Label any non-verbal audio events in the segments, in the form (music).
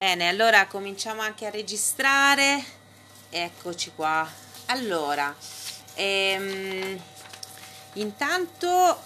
Bene, allora cominciamo anche a registrare. Eccoci qua. Allora, ehm, intanto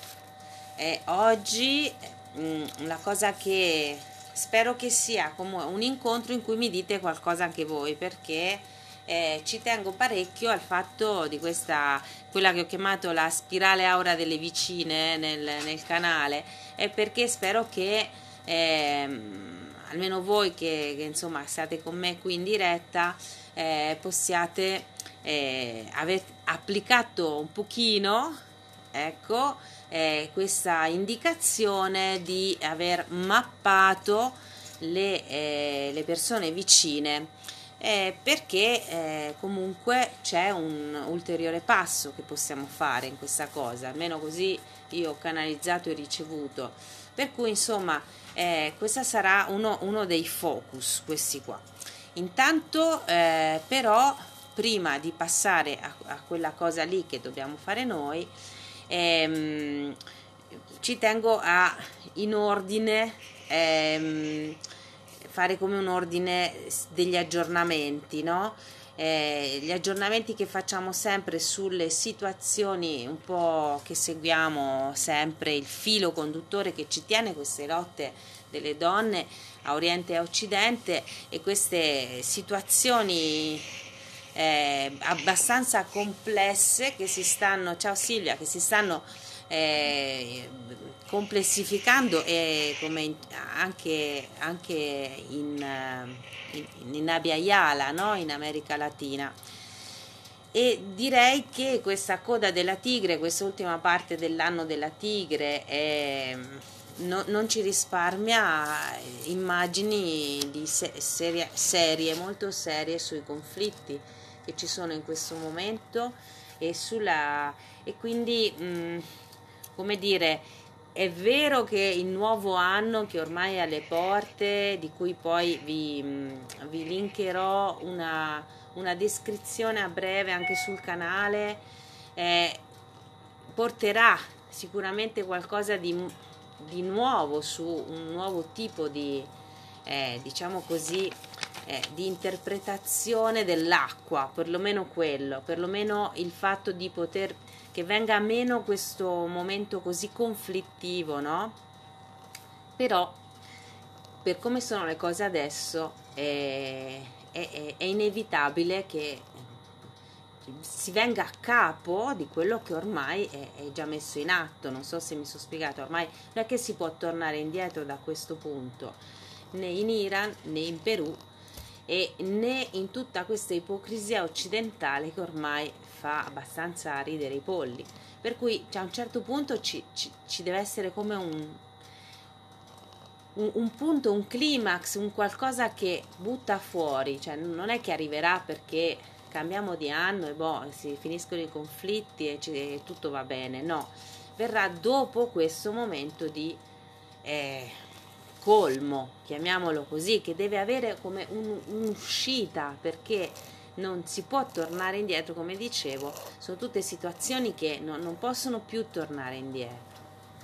eh, oggi mh, mm, la cosa che spero che sia come un incontro in cui mi dite qualcosa anche voi perché eh, ci tengo parecchio al fatto di questa quella che ho chiamato la spirale aura delle vicine nel, nel canale è perché spero che eh, almeno voi che, che, insomma siate con me qui in diretta eh, possiate eh, aver applicato un pochino ecco eh, questa indicazione di aver mappato le, eh, le persone vicine eh, perché eh, comunque c'è un ulteriore passo che possiamo fare in questa cosa almeno così io ho canalizzato e ricevuto. Per cui insomma eh, questo sarà uno, uno, dei focus questi qua intanto eh, però prima di passare a, a, quella cosa lì che dobbiamo fare noi ehm, ci tengo a in ordine ehm, fare come un ordine degli aggiornamenti no? Eh, gli aggiornamenti che facciamo sempre sulle situazioni un po' che seguiamo sempre il filo conduttore che ci tiene queste lotte delle donne a Oriente e a Occidente e queste situazioni eh, abbastanza complesse che si stanno, ciao Silvia, che si stanno eh, complessificando e come anche, anche in, eh, in, in Abia Yala, no? in America Latina. E direi che questa coda della tigre, questa ultima parte dell'anno della tigre, è, no, non ci risparmia immagini di se, serie, serie, molto serie sui conflitti che ci sono in questo momento e, sulla, e quindi, mh, come dire, è vero che il nuovo anno che ormai è alle porte, di cui poi vi, vi linkerò una, una, descrizione a breve anche sul canale, eh, porterà sicuramente qualcosa di, di, nuovo su un nuovo tipo di, eh, diciamo così, eh, di interpretazione dell'acqua, perlomeno quello, perlomeno il fatto di poter che venga meno questo momento così conflittivo, no? Però, per come sono le cose adesso, è, è, è inevitabile che si venga a capo di quello che ormai è, è, già messo in atto. Non so se mi sono spiegato, ormai non è che si può tornare indietro da questo punto, né in Iran né in Perù e né in tutta questa ipocrisia occidentale che ormai fa abbastanza ridere i polli. Per cui cioè, a un certo punto ci, ci, ci deve essere come un, un, un, punto, un climax, un qualcosa che butta fuori, cioè non è che arriverà perché cambiamo di anno e boh, si finiscono i conflitti e, ci, e tutto va bene, no, verrà dopo questo momento di... Eh, colmo, chiamiamolo così, che deve avere come un, un'uscita perché non si può tornare indietro, come dicevo, sono tutte situazioni che non, non possono più tornare indietro.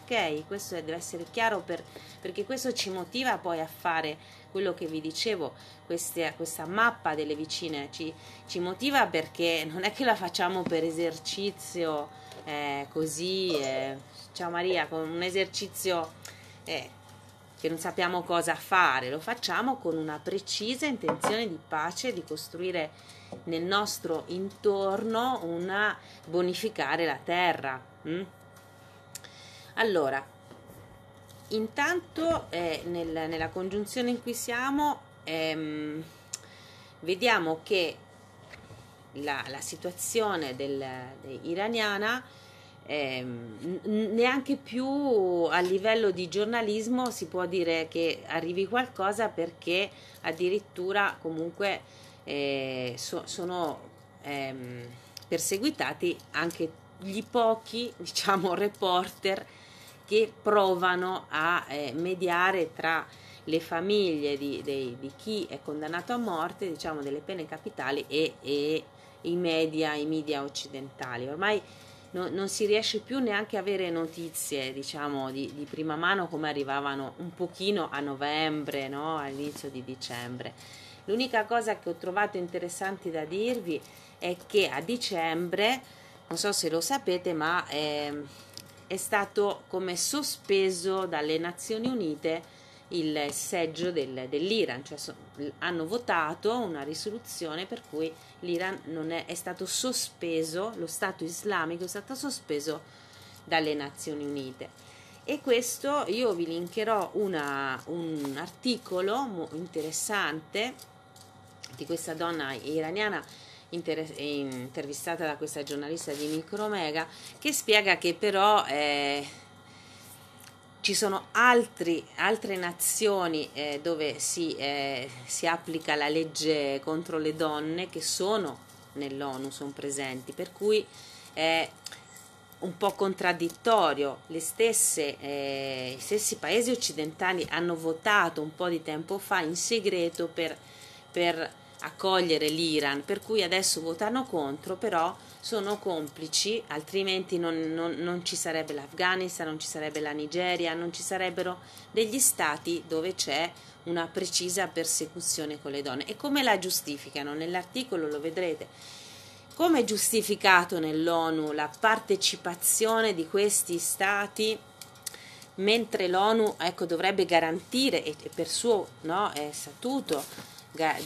Ok? Questo deve essere chiaro per, perché questo ci motiva poi a fare quello che vi dicevo, queste, questa mappa delle vicine ci, ci, motiva perché non è che la facciamo per esercizio eh, così, eh, ciao Maria, con un esercizio eh, che non sappiamo cosa fare, lo facciamo con una precisa intenzione di pace, di costruire nel nostro intorno una bonificare la terra. Mm? Allora, intanto eh, nel, nella congiunzione in cui siamo, ehm, vediamo che la, la situazione del, iraniana eh, neanche più a livello di giornalismo si può dire che arrivi qualcosa perché addirittura comunque eh, so, sono ehm, perseguitati anche gli pochi (laughs) diciamo reporter che provano a eh, mediare tra le famiglie di, di, di, chi è condannato a morte, diciamo delle pene capitali e, e i media, i media occidentali. Ormai no, non si riesce più neanche a avere notizie, diciamo, di, di, prima mano come arrivavano un pochino a novembre, no? all'inizio di dicembre. L'unica cosa che ho trovato interessante da dirvi è che a dicembre, non so se lo sapete, ma è, è stato come sospeso dalle Nazioni Unite il seggio del, dell'Iran, cioè so, hanno votato una risoluzione per cui l'Iran non è, è, stato sospeso, lo Stato islamico è stato sospeso dalle Nazioni Unite. E questo io vi linkerò una, un articolo interessante di questa donna iraniana inter- intervistata da questa giornalista di Micromega che spiega che però eh, ci sono altri, altre nazioni eh, dove si, eh, si, applica la legge contro le donne che sono nell'ONU, sono presenti, per cui è un po' contraddittorio. Stesse, eh, I stessi paesi occidentali hanno votato un po' di tempo fa in segreto per, per accogliere l'Iran, per cui adesso votano contro, però sono complici, altrimenti non, non, non, ci sarebbe l'Afghanistan, non ci sarebbe la Nigeria, non ci sarebbero degli stati dove c'è una precisa persecuzione con le donne. E come la giustificano? Nell'articolo lo vedrete. Come è giustificato nell'ONU la partecipazione di questi stati mentre l'ONU ecco, dovrebbe garantire, e per suo no, statuto,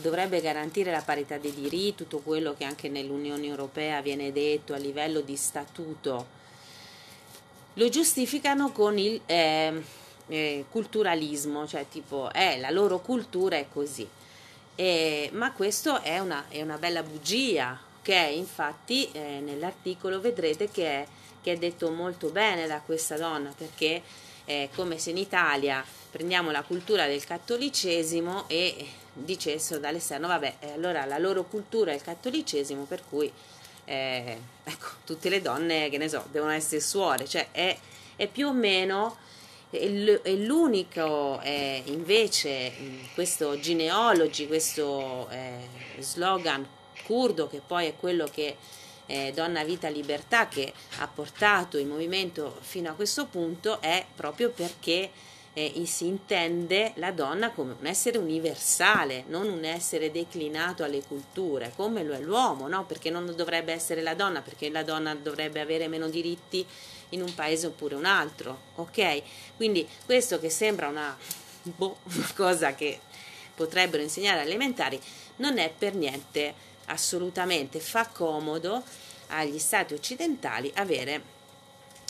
dovrebbe garantire la parità dei diritti, tutto quello che anche nell'Unione Europea viene detto a livello di statuto, lo giustificano con il eh, eh, culturalismo, cioè tipo eh, la loro cultura è così. Eh, ma questo è una, è una, bella bugia, che infatti eh, nell'articolo vedrete che è, che è detto molto bene da questa donna, perché è come se in Italia prendiamo la cultura del cattolicesimo e dicessero dall'esterno, vabbè, eh, allora la loro cultura è il cattolicesimo, per cui eh, ecco, tutte le donne, che ne so, devono essere suore, cioè è, è più o meno è l'unico eh, invece questo genealogy, questo eh, slogan curdo che poi è quello che eh, Donna Vita Libertà che ha portato il movimento fino a questo punto è proprio perché eh, si intende la donna come un essere universale, non un essere declinato alle culture, come lo è l'uomo, no? Perché non dovrebbe essere la donna, perché la donna dovrebbe avere meno diritti in un paese oppure un altro, ok? Quindi questo che sembra una, (laughs) boh, cosa che potrebbero insegnare elementari non è per niente assolutamente fa comodo agli stati occidentali avere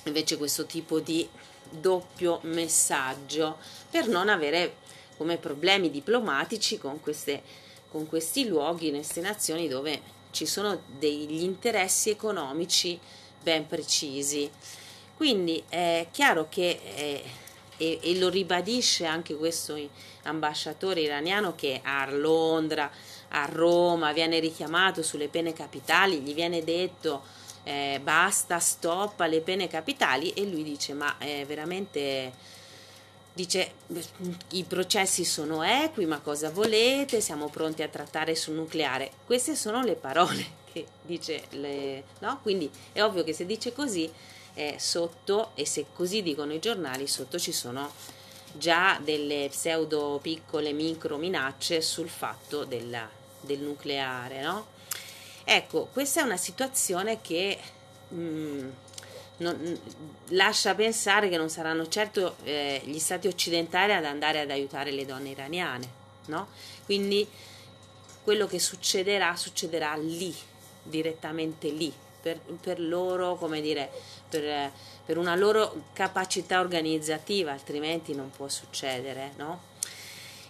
invece questo tipo di doppio messaggio per non avere come problemi diplomatici con, queste, con questi luoghi, queste nazioni dove ci sono degli interessi economici ben precisi. Quindi è chiaro che, eh, e, e, lo ribadisce anche questo ambasciatore iraniano che a Londra, a Roma viene richiamato sulle pene capitali, gli viene detto eh, basta, stop alle pene capitali e lui dice ma è veramente dice i processi sono equi ma cosa volete siamo pronti a trattare sul nucleare queste sono le parole (laughs) che dice le, no? quindi è ovvio che se dice così eh, sotto e se così dicono i giornali sotto ci sono già delle pseudo piccole micro minacce sul fatto della, del nucleare no? Ecco, questa è una situazione che mh, mm, non, lascia pensare che non saranno certo eh, gli stati occidentali ad andare ad aiutare le donne iraniane, no? Quindi quello che succederà, succederà lì, direttamente lì, per, per loro, come dire, per, per, una loro capacità organizzativa, altrimenti non può succedere, no?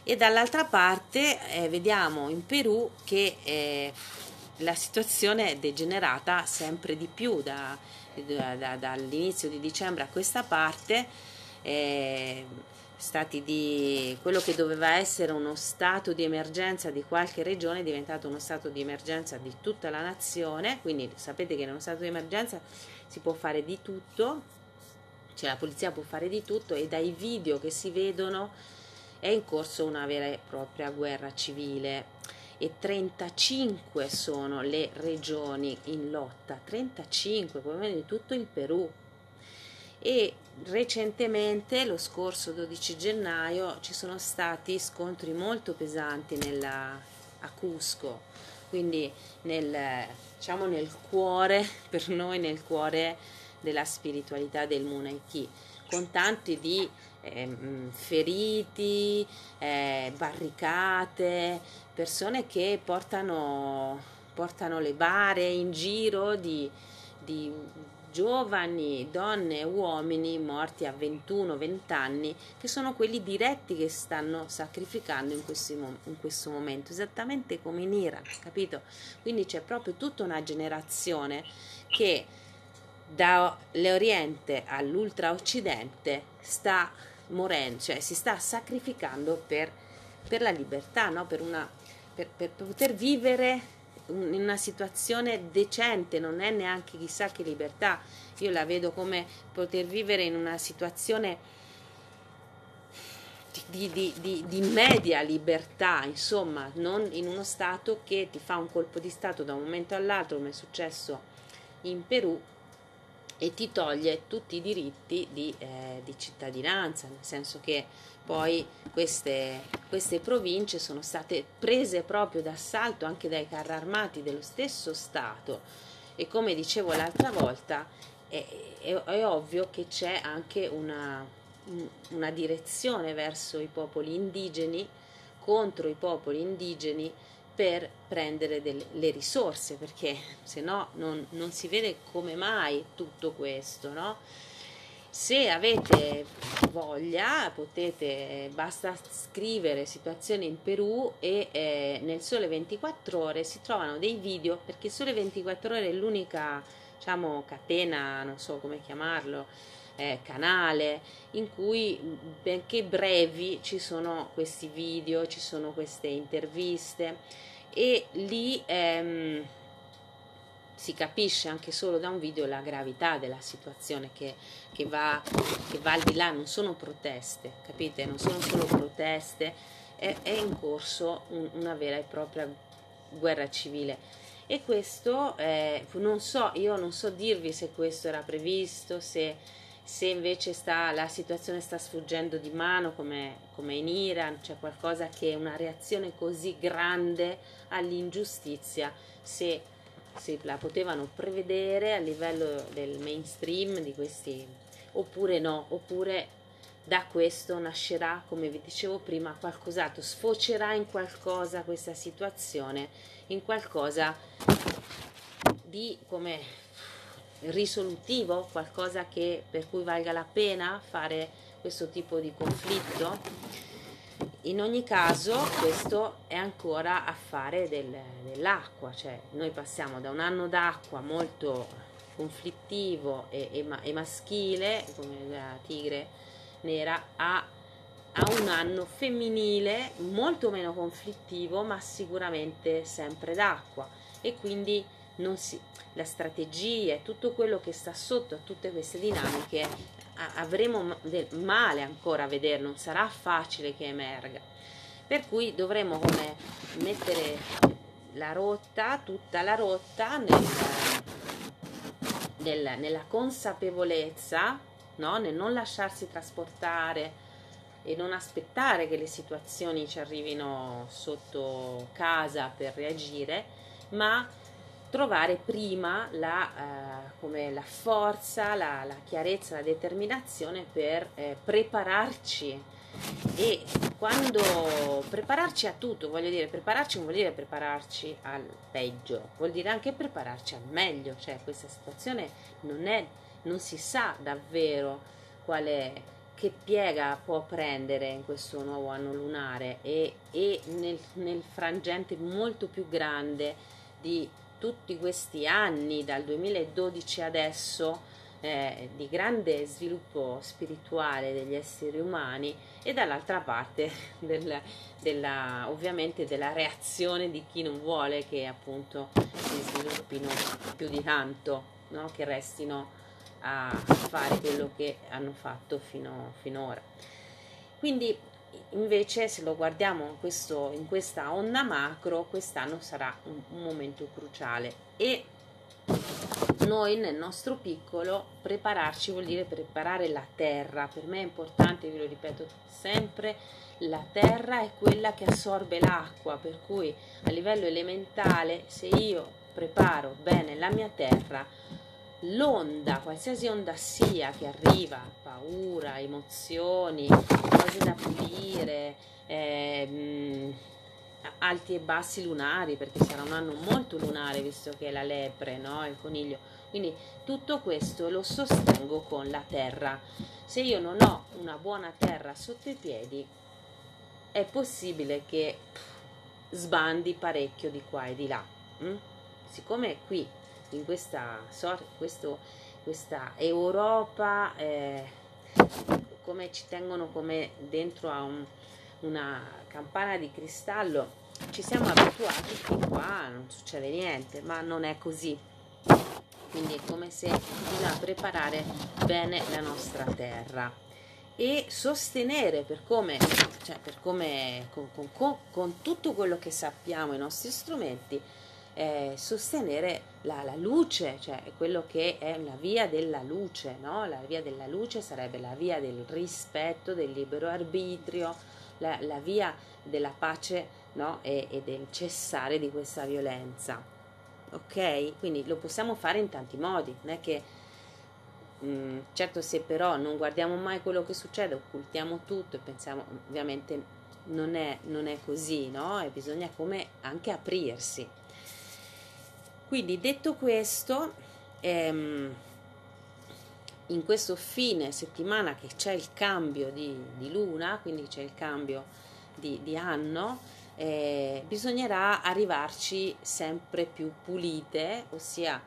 E dall'altra parte eh, vediamo in Perù che eh, la situazione è degenerata sempre di più da, da, da, dall'inizio di dicembre a questa parte. Eh, stati di quello che doveva essere uno stato di emergenza di qualche regione è diventato uno stato di emergenza di tutta la nazione, quindi sapete che in uno stato di emergenza si può fare di tutto, cioè la polizia può fare di tutto e dai video che si vedono è in corso una vera e propria guerra civile e 35 sono le regioni in lotta, 35 come di tutto il Perù. E recentemente, lo scorso 12 gennaio, ci sono stati scontri molto pesanti nella, a Cusco, quindi nel, diciamo nel cuore, (laughs) per noi nel cuore della spiritualità del Munaiki, con tanti di eh, feriti, eh, barricate, persone che portano, portano le bare in giro di, di giovani, donne e uomini morti a 21-20 anni, che sono quelli diretti che stanno sacrificando in, questi, in questo momento, esattamente come in Iran, capito? Quindi c'è proprio tutta una generazione che dall'Oriente all'Ultra-Occidente sta morendo, cioè si sta sacrificando per, per la libertà, no? per, una, per, per poter vivere in una situazione decente, non è neanche chissà che libertà, io la vedo come poter vivere in una situazione di, di, di, di, media libertà, insomma, non in uno Stato che ti fa un colpo di Stato da un momento all'altro, come è successo in Perù, e ti toglie tutti i diritti di, eh, di cittadinanza, nel senso che poi queste, queste, province sono state prese proprio d'assalto anche dai carri armati dello stesso Stato. E come dicevo l'altra volta è, è, è ovvio che c'è anche una, una direzione verso i popoli indigeni contro i popoli indigeni per prendere delle, le risorse, perché se no non, non, si vede come mai tutto questo, no? Se avete voglia, potete, basta scrivere situazione in Perù e eh, nel Sole 24 Ore si trovano dei video, perché Sole 24 Ore è l'unica, diciamo, catena, non so come chiamarlo, eh, canale in cui benché brevi ci sono questi video, ci sono queste interviste e lì ehm, si capisce anche solo da un video la gravità della situazione che, che, va, che va al di là, non sono proteste, capite? Non sono solo proteste, è, è in corso un, una vera e propria guerra civile e questo eh, non so, io non so dirvi se questo era previsto, se se invece sta, la situazione sta sfuggendo di mano come, come in Iran, c'è qualcosa che è una reazione così grande all'ingiustizia, se, se la potevano prevedere a livello del mainstream di questi, oppure no, oppure da questo nascerà, come vi dicevo prima, qualcos'altro, sfocerà in qualcosa questa situazione, in qualcosa di come risolutivo, qualcosa che, per cui valga la pena fare questo tipo di conflitto. In ogni caso questo è ancora affare del, dell'acqua, cioè noi passiamo da un anno d'acqua molto conflittivo e, e, e maschile, come la tigre nera, a, a un anno femminile molto meno conflittivo ma sicuramente sempre d'acqua e quindi si, la strategia e tutto quello che sta sotto a tutte queste dinamiche avremo del male ancora a vedere, non sarà facile che emerga. Per cui dovremo come mettere la rotta, tutta la rotta nel, nel, nella consapevolezza, no? nel non lasciarsi trasportare e non aspettare che le situazioni ci arrivino sotto casa per reagire, ma trovare prima la, eh, la forza, la, la, chiarezza, la determinazione per eh, prepararci. E quando prepararci a tutto, voglio dire, prepararci non vuol dire prepararci al peggio, vuol dire anche prepararci al meglio, cioè questa situazione non è, non si sa davvero quale, che piega può prendere in questo nuovo anno lunare. E, e nel, nel frangente molto più grande di tutti questi anni, dal 2012 adesso, eh, di grande sviluppo spirituale degli esseri umani e dall'altra parte (laughs) del, della, ovviamente della reazione di chi non vuole che appunto si sviluppino più di tanto, no? che restino a fare quello che hanno fatto fino, finora. Quindi invece se lo guardiamo in, questo, in questa onda macro, quest'anno sarà un, un momento cruciale e noi nel nostro piccolo prepararci vuol dire preparare la terra. Per me è importante, vi lo ripeto sempre, la terra è quella che assorbe l'acqua, per cui a livello elementale se io preparo bene la mia terra, l'onda, qualsiasi onda sia che arriva, paura, emozioni, cose da pulire, eh, alti e bassi lunari, perché sarà un anno molto lunare visto che è la lepre, no? il coniglio. Quindi tutto questo lo sostengo con la terra. Se io non ho una buona terra sotto i piedi, è possibile che sbandi parecchio di qua e di là. Mm? Siccome qui in questa, questo, questa Europa, eh, come ci tengono come dentro a un, una campana di cristallo, ci siamo abituati che qua non succede niente, ma non è così. Quindi è come se bisogna preparare bene la nostra terra e sostenere per come, cioè per come con, con, con tutto quello che sappiamo, i nostri strumenti, eh, sostenere la, la, luce, cioè quello che è la via della luce, no? La via della luce sarebbe la via del rispetto, del libero arbitrio, la, la via della pace no? e, e del cessare di questa violenza. Ok? Quindi lo possiamo fare in tanti modi, non è che mh, mm, certo se però non guardiamo mai quello che succede, occultiamo tutto e pensiamo ovviamente non è, non è così, no? E bisogna come anche aprirsi quindi detto questo, ehm, in questo fine settimana che c'è il cambio di, di luna, quindi c'è il cambio di, di anno, eh, bisognerà arrivarci sempre più pulite, ossia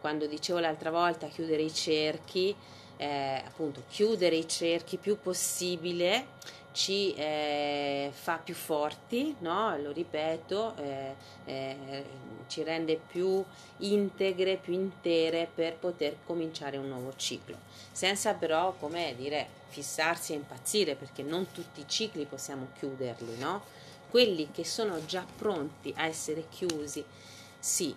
quando dicevo l'altra volta chiudere i cerchi, eh, appunto chiudere i cerchi più possibile ci eh, fa più forti, no? lo ripeto, eh, eh, ci rende più integre, più intere per poter cominciare un nuovo ciclo, senza però, come dire, fissarsi e impazzire, perché non tutti i cicli possiamo chiuderli, no? Quelli che sono già pronti a essere chiusi, sì.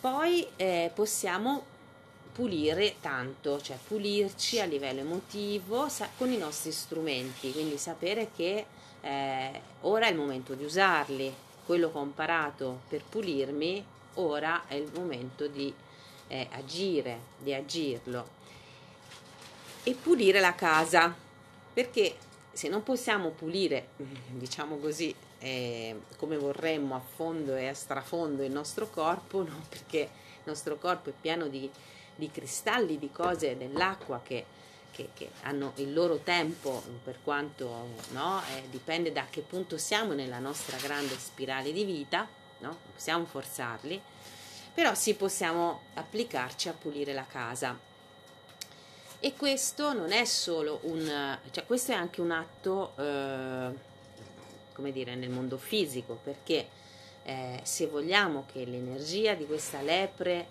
Poi eh, possiamo pulire tanto, cioè pulirci a livello emotivo sa- con i nostri strumenti, quindi sapere che eh, ora è il momento di usarli, quello che ho imparato per pulirmi, ora è il momento di eh, agire, di agirlo e pulire la casa, perché se non possiamo pulire, (laughs) diciamo così, eh, come vorremmo a fondo e a strafondo il nostro corpo, no? perché il nostro corpo è pieno di di cristalli di cose dell'acqua che, che, che hanno il loro tempo, per quanto no, eh, dipende da che punto siamo nella nostra grande spirale di vita, no? possiamo forzarli, però sì possiamo applicarci a pulire la casa. E questo non è solo un, cioè questo è anche un atto, eh, come dire, nel mondo fisico, perché eh, se vogliamo che l'energia di questa lepre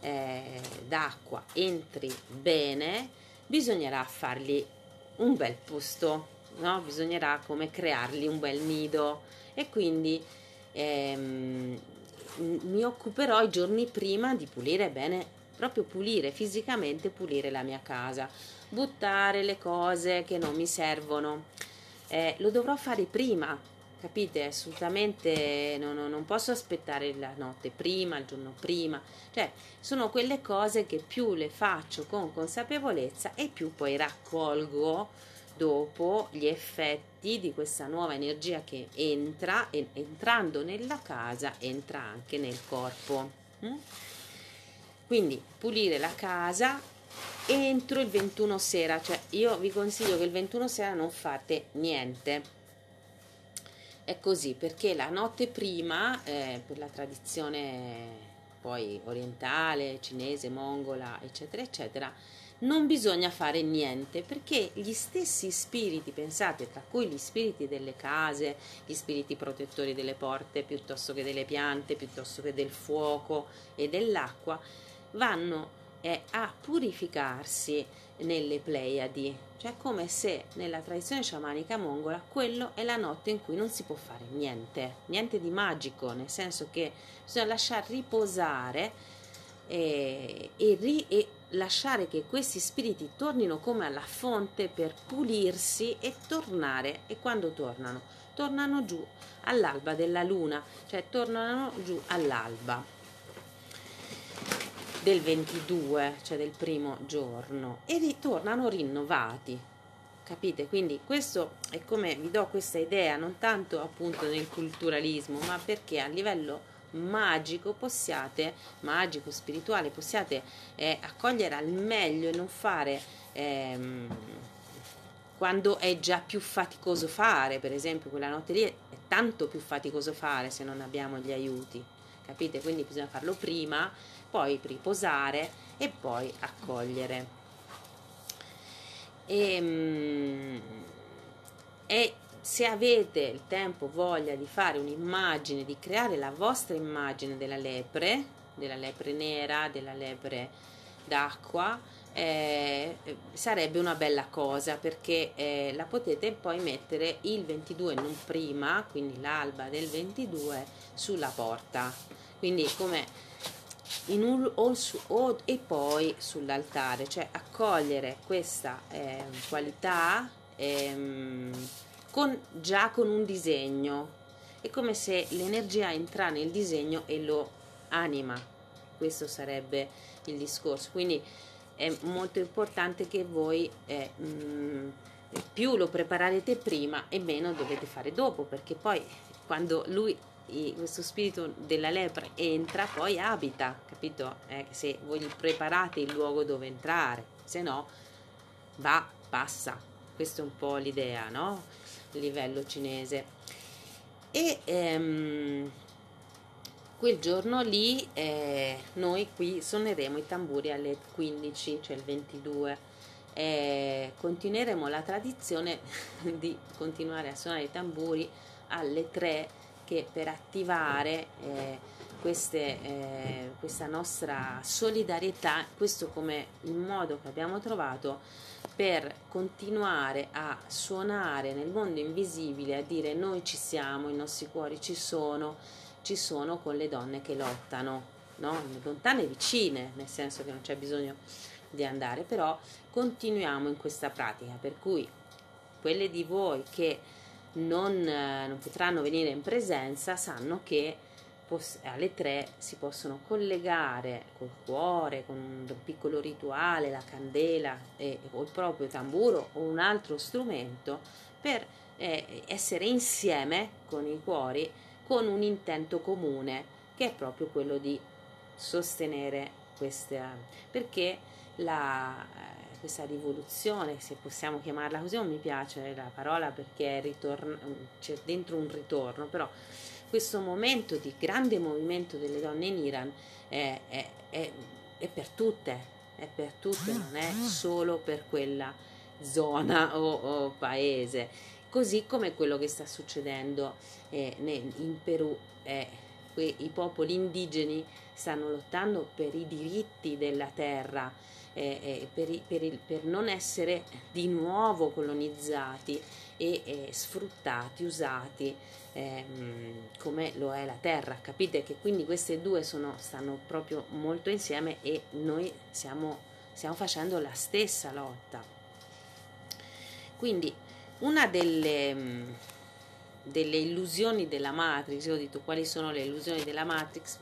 eh, d'acqua entri bene, bisognerà fargli un bel posto, no? bisognerà come creargli un bel nido e quindi ehm, mi occuperò i giorni prima di pulire bene, proprio pulire fisicamente, pulire la mia casa, buttare le cose che non mi servono. Eh, lo dovrò fare prima capite? Assolutamente non, non, posso aspettare la notte prima, il giorno prima, cioè sono quelle cose che più le faccio con consapevolezza e più poi raccolgo dopo gli effetti di questa nuova energia che entra e entrando nella casa entra anche nel corpo. Mm? Quindi pulire la casa entro il 21 sera, cioè io vi consiglio che il 21 sera non fate niente è così perché la notte prima, eh, per la tradizione poi orientale, cinese, mongola, eccetera, eccetera, non bisogna fare niente perché gli stessi spiriti, pensate, tra cui gli spiriti delle case, gli spiriti protettori delle porte, piuttosto che delle piante, piuttosto che del fuoco e dell'acqua, vanno è a purificarsi nelle Pleiadi, cioè come se nella tradizione sciamanica mongola quello è la notte in cui non si può fare niente, niente di magico, nel senso che bisogna lasciare riposare e, e, ri, e lasciare che questi spiriti tornino come alla fonte per pulirsi e tornare e quando tornano? Tornano giù all'alba della luna cioè tornano giù all'alba del 22 cioè del primo giorno e ritornano rinnovati capite quindi questo è come vi do questa idea non tanto appunto nel culturalismo ma perché a livello magico possiate, magico, spirituale, possiate eh, accogliere al meglio e non fare ehm, quando è già più faticoso fare, per esempio quella notte lì è tanto più faticoso fare se non abbiamo gli aiuti, capite? Quindi bisogna farlo prima, poi riposare e poi accogliere. E, ehm, e se avete il tempo, voglia di fare un'immagine, di creare la vostra immagine della lepre, della lepre nera, della lepre d'acqua, eh, sarebbe una bella cosa perché eh, la potete poi mettere il 22 non prima, quindi l'alba del 22 sulla porta. Quindi come un, o, su, e poi sull'altare, cioè accogliere questa eh, qualità ehm, con, già con un disegno. È come se l'energia entra nel disegno e lo anima. Questo sarebbe il discorso. Quindi è molto importante che voi eh, mh, mm, più lo preparate prima e meno dovete fare dopo, perché poi quando lui questo spirito della lepre entra, poi abita, capito? Eh, se voi gli preparate il luogo dove entrare, se no va, passa. Questa è un po' l'idea, no? livello cinese e ehm, quel giorno lì eh, noi qui suoneremo i tamburi alle 15 cioè il 22 e continueremo la tradizione (laughs) di continuare a suonare i tamburi alle 3 che per attivare eh, queste, eh, questa nostra solidarietà questo come il modo che abbiamo trovato per continuare a suonare nel mondo invisibile, a dire noi ci siamo, i nostri cuori ci sono, ci sono con le donne che lottano, no? lontane e vicine, nel senso che non c'è bisogno di andare, però continuiamo in questa pratica, per cui quelle di voi che non, non potranno venire in presenza sanno che alle tre si possono collegare col cuore, con un piccolo rituale, la candela eh, o il proprio tamburo o un altro strumento per eh, essere insieme con i cuori con un intento comune che è proprio quello di sostenere questa perché la, eh, questa rivoluzione se possiamo chiamarla così non mi piace la parola perché ritorno, c'è dentro un ritorno però questo momento di grande movimento delle donne in Iran è, è, è, è per tutte, è per tutte, non è solo per quella zona o, o paese, così come quello che sta succedendo eh, in Perù. Eh, I popoli indigeni stanno lottando per i diritti della terra, eh, per, per, per non essere di nuovo colonizzati e eh, sfruttati, usati ehm, come lo è la terra. Capite che quindi queste due sono, stanno proprio molto insieme e noi stiamo, stiamo facendo la stessa lotta. Quindi una delle, delle illusioni della Matrix, io ho detto quali sono le illusioni della Matrix,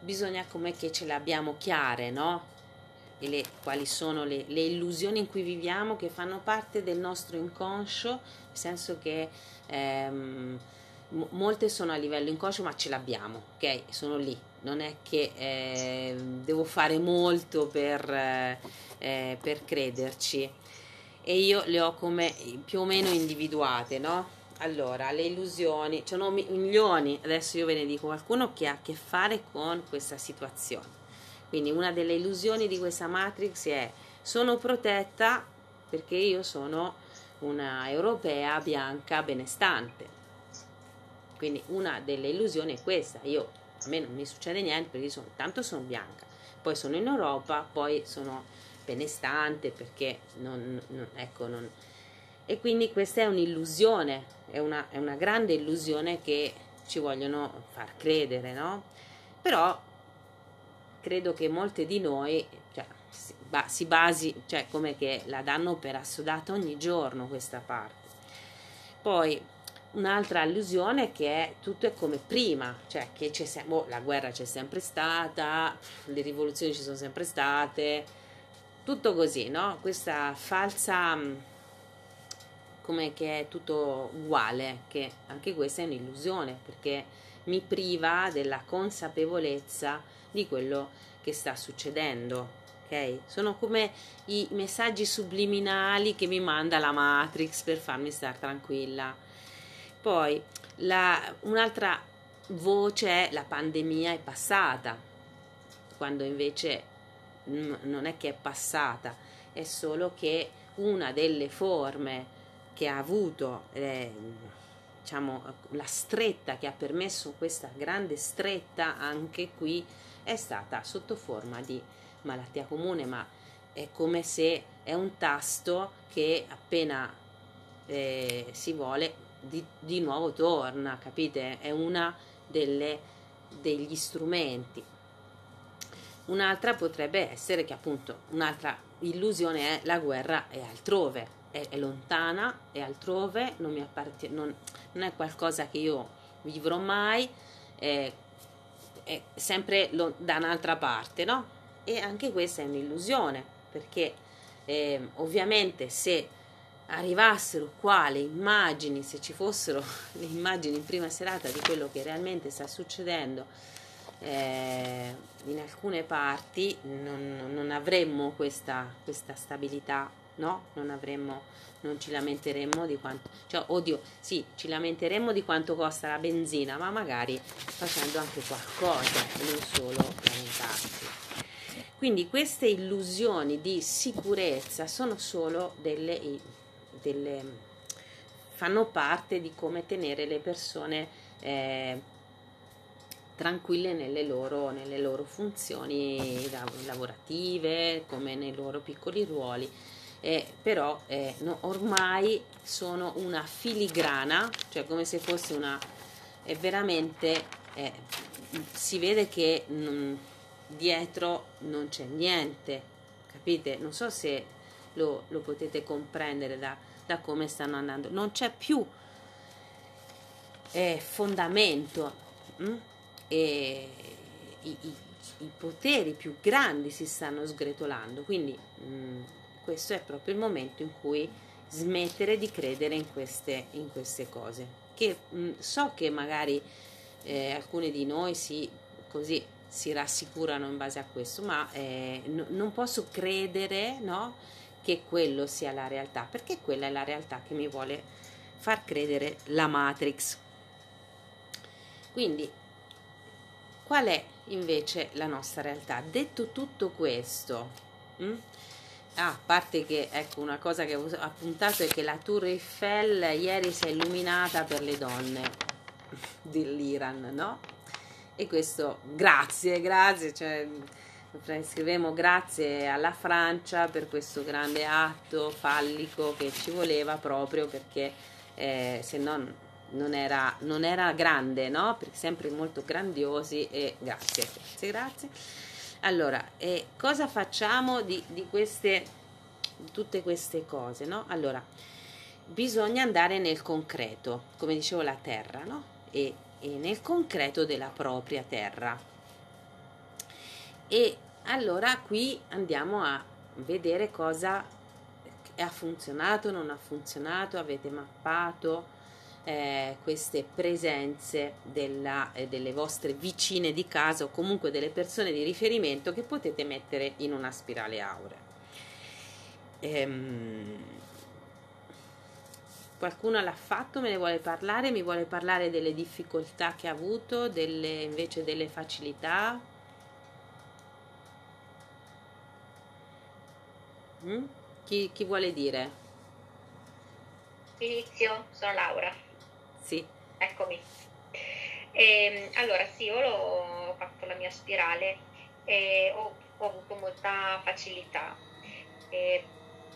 bisogna come che ce le abbiamo chiare, no? E le, quali sono le, le, illusioni in cui viviamo che fanno parte del nostro inconscio, nel senso che ehm, molte sono a livello inconscio ma ce l'abbiamo, ok? Sono lì, non è che eh, devo fare molto per, eh, per crederci e io le ho come più o meno individuate, no? Allora, le illusioni, ci sono milioni, adesso io ve ne dico qualcuno che ha a che fare con questa situazione quindi una delle illusioni di questa matrix è sono protetta perché io sono una europea bianca benestante. Quindi una delle illusioni è questa, io a me non mi succede niente perché sono, tanto sono bianca, poi sono in Europa, poi sono benestante perché non, non ecco, non... E quindi questa è un'illusione, è una, è una grande illusione che ci vogliono far credere, no? Però credo che molte di noi cioè, si, ba, si basi, cioè come che la danno per assodata ogni giorno questa parte. Poi un'altra allusione è che tutto è come prima, cioè che c'è sempre, oh, la guerra c'è sempre stata, le rivoluzioni ci sono sempre state, tutto così, no? Questa falsa come che è tutto uguale, che anche questa è un'illusione perché mi priva della consapevolezza di quello che sta succedendo. Okay? Sono come i messaggi subliminali che mi manda la Matrix per farmi stare tranquilla. Poi la, un'altra voce è la pandemia è passata, quando invece non è che è passata, è solo che una delle forme che ha avuto eh, diciamo, la stretta che ha permesso questa grande stretta anche qui è stata sotto forma di malattia comune, ma è come se è un tasto che appena eh, si vuole di, di, nuovo torna, capite? È delle, degli strumenti. Un'altra potrebbe essere che appunto un'altra illusione è la guerra è altrove, è, è lontana, è altrove, non non, non, è qualcosa che io vivrò mai, è, è sempre lo, da un'altra parte, no? E anche questa è un'illusione, perché eh, ovviamente se arrivassero qua le immagini, se ci fossero (laughs) le immagini in prima serata di quello che realmente sta succedendo eh, in alcune parti, non, non avremmo questa, questa stabilità no? Non avremmo, non ci lamenteremmo di quanto, cioè, oddio, sì, ci lamenteremmo di quanto costa la benzina, ma magari facendo anche qualcosa, non solo lamentarsi. Quindi queste illusioni di sicurezza sono solo delle, delle fanno parte di come tenere le persone eh, tranquille nelle loro, nelle loro funzioni lavorative, come nei loro piccoli ruoli eh, però eh, no, ormai sono una filigrana, cioè come se fosse una, è veramente, eh, si vede che non, dietro non c'è niente, capite? Non so se lo, lo potete comprendere da, da, come stanno andando, non c'è più eh, fondamento mh? Hm? e i, i, i, poteri più grandi si stanno sgretolando, quindi mh, hm, questo è proprio il momento in cui smettere di credere in queste, in queste cose. Che mh, so che magari eh, alcune di noi si, così, si rassicurano in base a questo, ma eh, n- non posso credere no, che quello sia la realtà, perché quella è la realtà che mi vuole far credere la Matrix. Quindi, qual è invece la nostra realtà? Detto tutto questo, mh, Ah, a parte che ecco una cosa che ho appuntato è che la Tour Eiffel ieri si è illuminata per le donne dell'Iran, no? E questo grazie, grazie, cioè scrivemo grazie alla Francia per questo grande atto fallico che ci voleva proprio perché eh, se no non era, non era grande, no? Perché sempre molto grandiosi e grazie, grazie, grazie. Allora, eh, cosa facciamo di, di queste, tutte queste cose, no? Allora, bisogna andare nel concreto, come dicevo la terra, no? E, e nel concreto della propria terra. E allora qui andiamo a vedere cosa ha funzionato, non ha funzionato, avete mappato, eh, queste presenze della, eh, delle vostre vicine di casa o comunque delle persone di riferimento che potete mettere in una spirale aurea. Ehm, qualcuno l'ha fatto, me ne vuole parlare, mi vuole parlare delle difficoltà che ha avuto, delle, invece delle facilità. Mm? Chi, chi vuole dire? Inizio, sono Laura. Sì. Eccomi. E, ehm, allora, sì, io ho fatto la mia spirale e ho ho avuto molta facilità. Eh,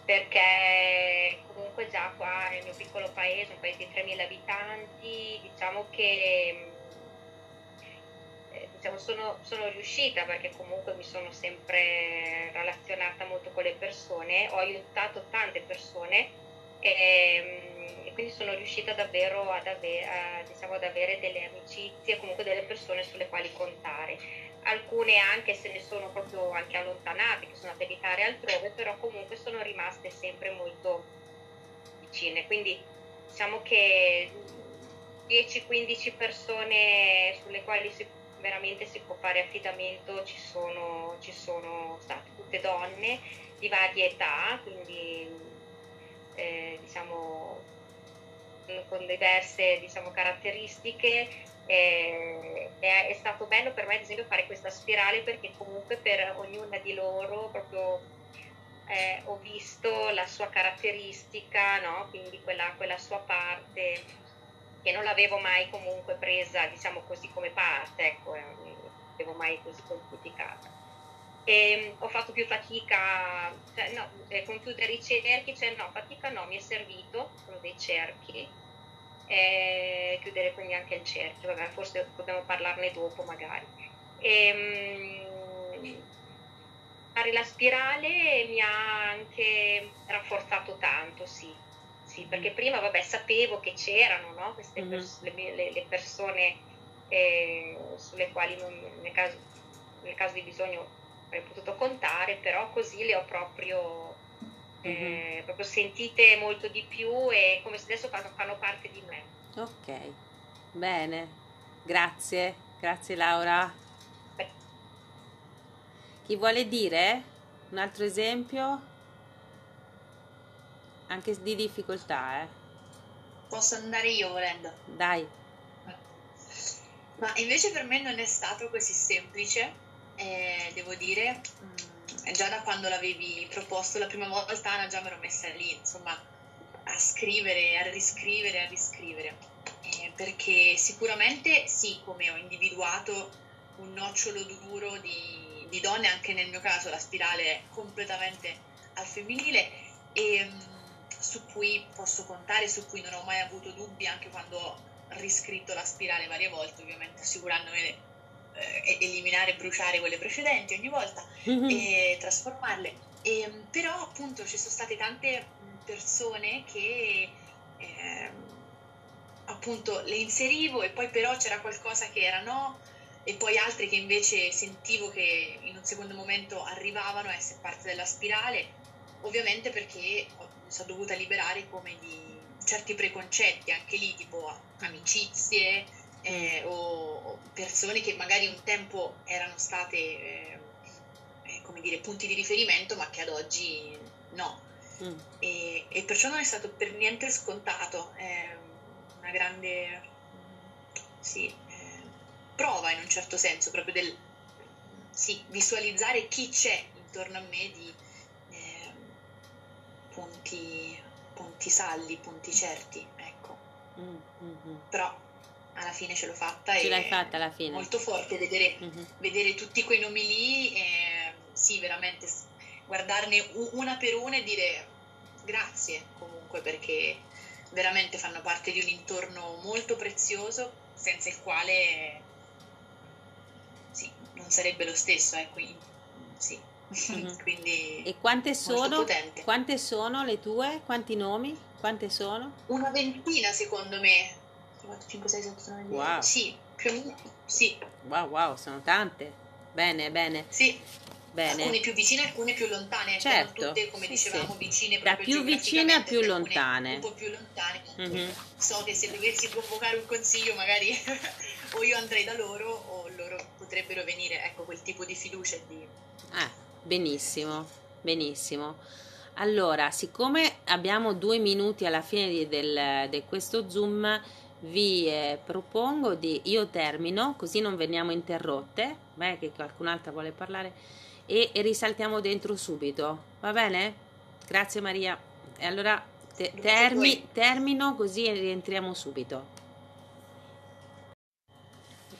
perché comunque già qua nel mio piccolo paese, un paese di 3.000 abitanti, diciamo che eh, diciamo, sono, sono, riuscita perché comunque mi sono sempre relazionata molto con le persone, ho aiutato tante persone e, ehm, e quindi sono riuscita davvero ad, ave, a, diciamo, ad avere delle amicizie, comunque delle persone sulle quali contare alcune anche se ne sono proprio anche allontanate, che sono andate a abitare altrove, però comunque sono rimaste sempre molto vicine. Quindi diciamo che 10-15 persone sulle quali si, veramente si può fare affidamento ci sono, ci sono state, tutte donne di varie età, quindi eh, diciamo con diverse diciamo, caratteristiche eh, è, è, stato bello per me ad esempio fare questa spirale perché comunque per ognuna di loro proprio eh, ho visto la sua caratteristica, no? quindi quella, quella, sua parte che non l'avevo mai comunque presa diciamo così come parte, ecco, eh, non l'avevo mai così quantificata. E ho fatto più fatica, cioè, no, eh, con chiudere i cerchi, cioè no, fatica no, mi è servito, sono dei cerchi, e chiudere quindi anche il cerchio, Vabbè, forse dobbiamo parlarne dopo magari. E, um, fare la spirale mi ha anche rafforzato tanto, sì, sì perché mm. prima vabbè, sapevo che c'erano no? Queste mm-hmm. pers- le, le, persone eh, sulle quali non, nel, caso, nel caso di bisogno avrei potuto contare, però così le ho proprio eh, mm-hmm. proprio sentite molto di più e come se adesso fanno, fanno parte di me. Ok, bene, grazie, grazie Laura. Beh. Chi vuole dire un altro esempio? Anche di difficoltà, eh? Posso andare io volendo? Dai. Ma invece per me non è stato così semplice, eh, devo dire. Mm già da quando l'avevi proposto la prima volta, Anna, già mi ero messa lì, insomma, a scrivere, a riscrivere, a riscrivere. Eh, perché sicuramente sì, come ho individuato un nocciolo duro di, di, donne, anche nel mio caso la spirale è completamente al femminile e um, su cui posso contare, su cui non ho mai avuto dubbi anche quando ho riscritto la spirale varie volte, ovviamente assicurandomi eh, eliminare e bruciare quelle precedenti ogni volta mm-hmm. e trasformarle. E, però appunto ci sono state tante persone che eh, appunto le inserivo e poi però c'era qualcosa che era no e poi altre che invece sentivo che in un secondo momento arrivavano a essere parte della spirale, ovviamente perché mi sono dovuta liberare come di certi preconcetti, anche lì tipo amicizie, eh, o persone che magari un tempo erano state eh, eh, come dire, punti di riferimento ma che ad oggi no. Mm. E, e, perciò non è stato per niente scontato, è una grande sì, eh, prova in un certo senso proprio del sì, visualizzare chi c'è intorno a me di eh, punti, punti saldi, punti certi, ecco. Mm, mm-hmm. Però alla fine ce l'ho fatta. Ce l'hai fatta alla fine. Molto forte vedere, mm-hmm. vedere tutti quei nomi lì, e, sì, veramente guardarne una per una e dire grazie comunque perché veramente fanno parte di un intorno molto prezioso senza il quale sì, non sarebbe lo stesso, eh, quindi, sì. Mm-hmm. (laughs) quindi e quante sono, quante sono le tue? Quanti nomi? Quante sono? Una ventina secondo me 4, 5, 6, 7, 8, 9, 10. Wow. Sì, più o meno. Sì. Wow, wow, sono tante. Bene, bene. Sì. Bene. Alcune più vicine, alcune più lontane. Certo. tutte, come sì, dicevamo, sì. vicine. Da più vicine a più lontane. Un po' più lontane. Mm-hmm. So che se dovessi convocare un consiglio, magari (laughs) o io andrei da loro o loro potrebbero venire. Ecco, quel tipo di fiducia. Di... Ah, benissimo, benissimo. Allora, siccome abbiamo due minuti alla fine di, del, di questo Zoom, vi eh, propongo di io termino così non veniamo interrotte beh, che qualcun'altra vuole parlare e, e, risaltiamo dentro subito. Va bene? grazie Maria. E allora te, termi, termino così rientriamo subito.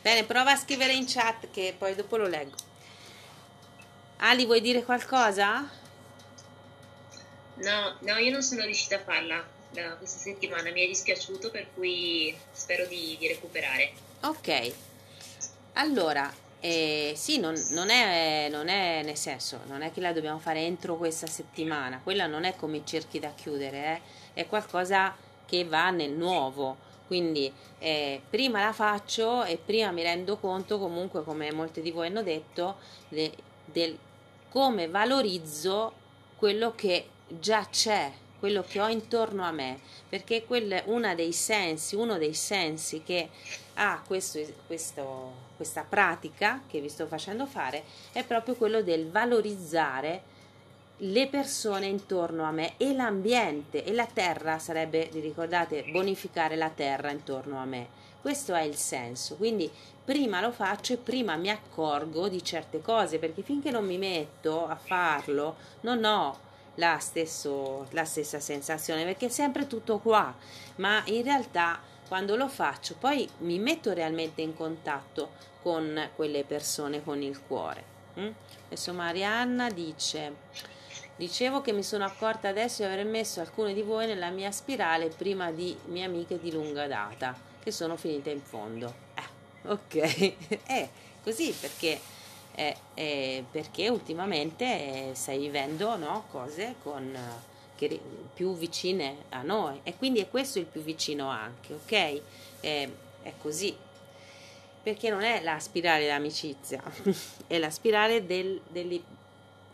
Bene prova a scrivere in chat che poi dopo lo leggo. Ali, vuoi dire qualcosa? No, no, io non sono riuscita a farla da questa settimana, mi è dispiaciuto, per cui spero di, di recuperare. Ok, allora, eh, sì, non, non, è, non, è, nel senso, non è che la dobbiamo fare entro questa settimana, quella non è come i cerchi da chiudere, eh, è qualcosa che va nel nuovo, quindi eh, prima la faccio e prima mi rendo conto comunque, come molti di voi hanno detto, de, del come valorizzo quello che già c'è, quello che ho intorno a me, perché quel, dei sensi, uno dei sensi che ha questo, questo, questa pratica che vi sto facendo fare è proprio quello del valorizzare le persone intorno a me e l'ambiente e la terra sarebbe, vi ricordate, bonificare la terra intorno a me. Questo è il senso, quindi prima lo faccio e prima mi accorgo di certe cose, perché finché non mi metto a farlo non ho la, stesso, la stessa sensazione, perché è sempre tutto qua, ma in realtà quando lo faccio poi mi metto realmente in contatto con quelle persone con il cuore. Mm? Adesso Marianna dice Dicevo che mi sono accorta adesso di aver messo alcune di voi nella mia spirale prima di mie amiche di lunga data, che sono finite in fondo. Eh, ok, è (laughs) così perché, eh, eh, perché ultimamente stai vivendo no, cose con, che, più vicine a noi e quindi è questo il più vicino anche, ok? è così, perché non è la spirale dell'amicizia, (laughs) è la spirale del, del,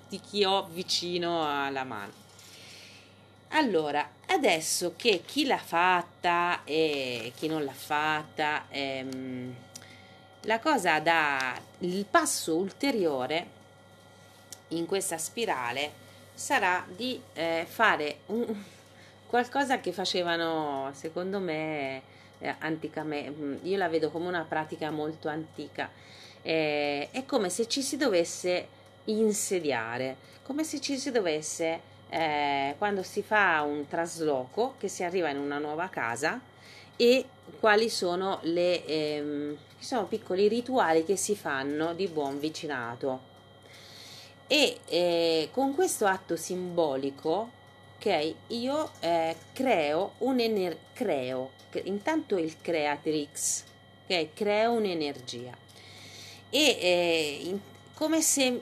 di chi ho vicino alla mano. Allora, adesso che chi l'ha fatta e chi non l'ha fatta, ehm, la cosa da il passo ulteriore in questa spirale sarà di eh, fare un, (laughs) qualcosa che facevano, secondo me, eh, anticamente. Io la vedo come una pratica molto antica. Eh, è come se ci si dovesse insediare, come se ci si dovesse, eh, quando si fa un trasloco, che si arriva in una nuova casa e quali sono le ehm, sono piccoli rituali che si fanno di buon vicinato. E eh, con questo atto simbolico, ok, io eh, creo un'energia, creo, intanto il creatrix, ok, creo un'energia e eh, in, come se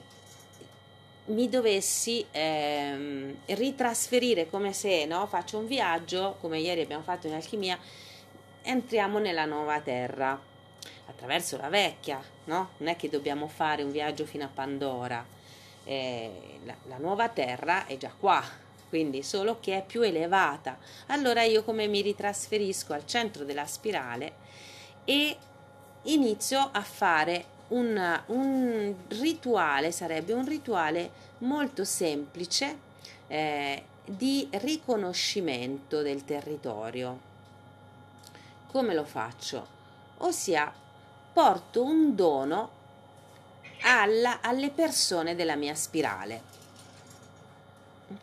mi dovessi ehm, ritrasferire come se no, faccio un viaggio, come ieri abbiamo fatto in alchimia, entriamo nella nuova terra attraverso la vecchia, no? Non è che dobbiamo fare un viaggio fino a Pandora. Eh, la, la nuova terra è già qua, quindi solo che è più elevata. Allora io come mi ritrasferisco al centro della spirale e inizio a fare un, un rituale, sarebbe un rituale molto semplice eh, di riconoscimento del territorio. Come lo faccio? Ossia, porto un dono alla, alle persone della mia spirale.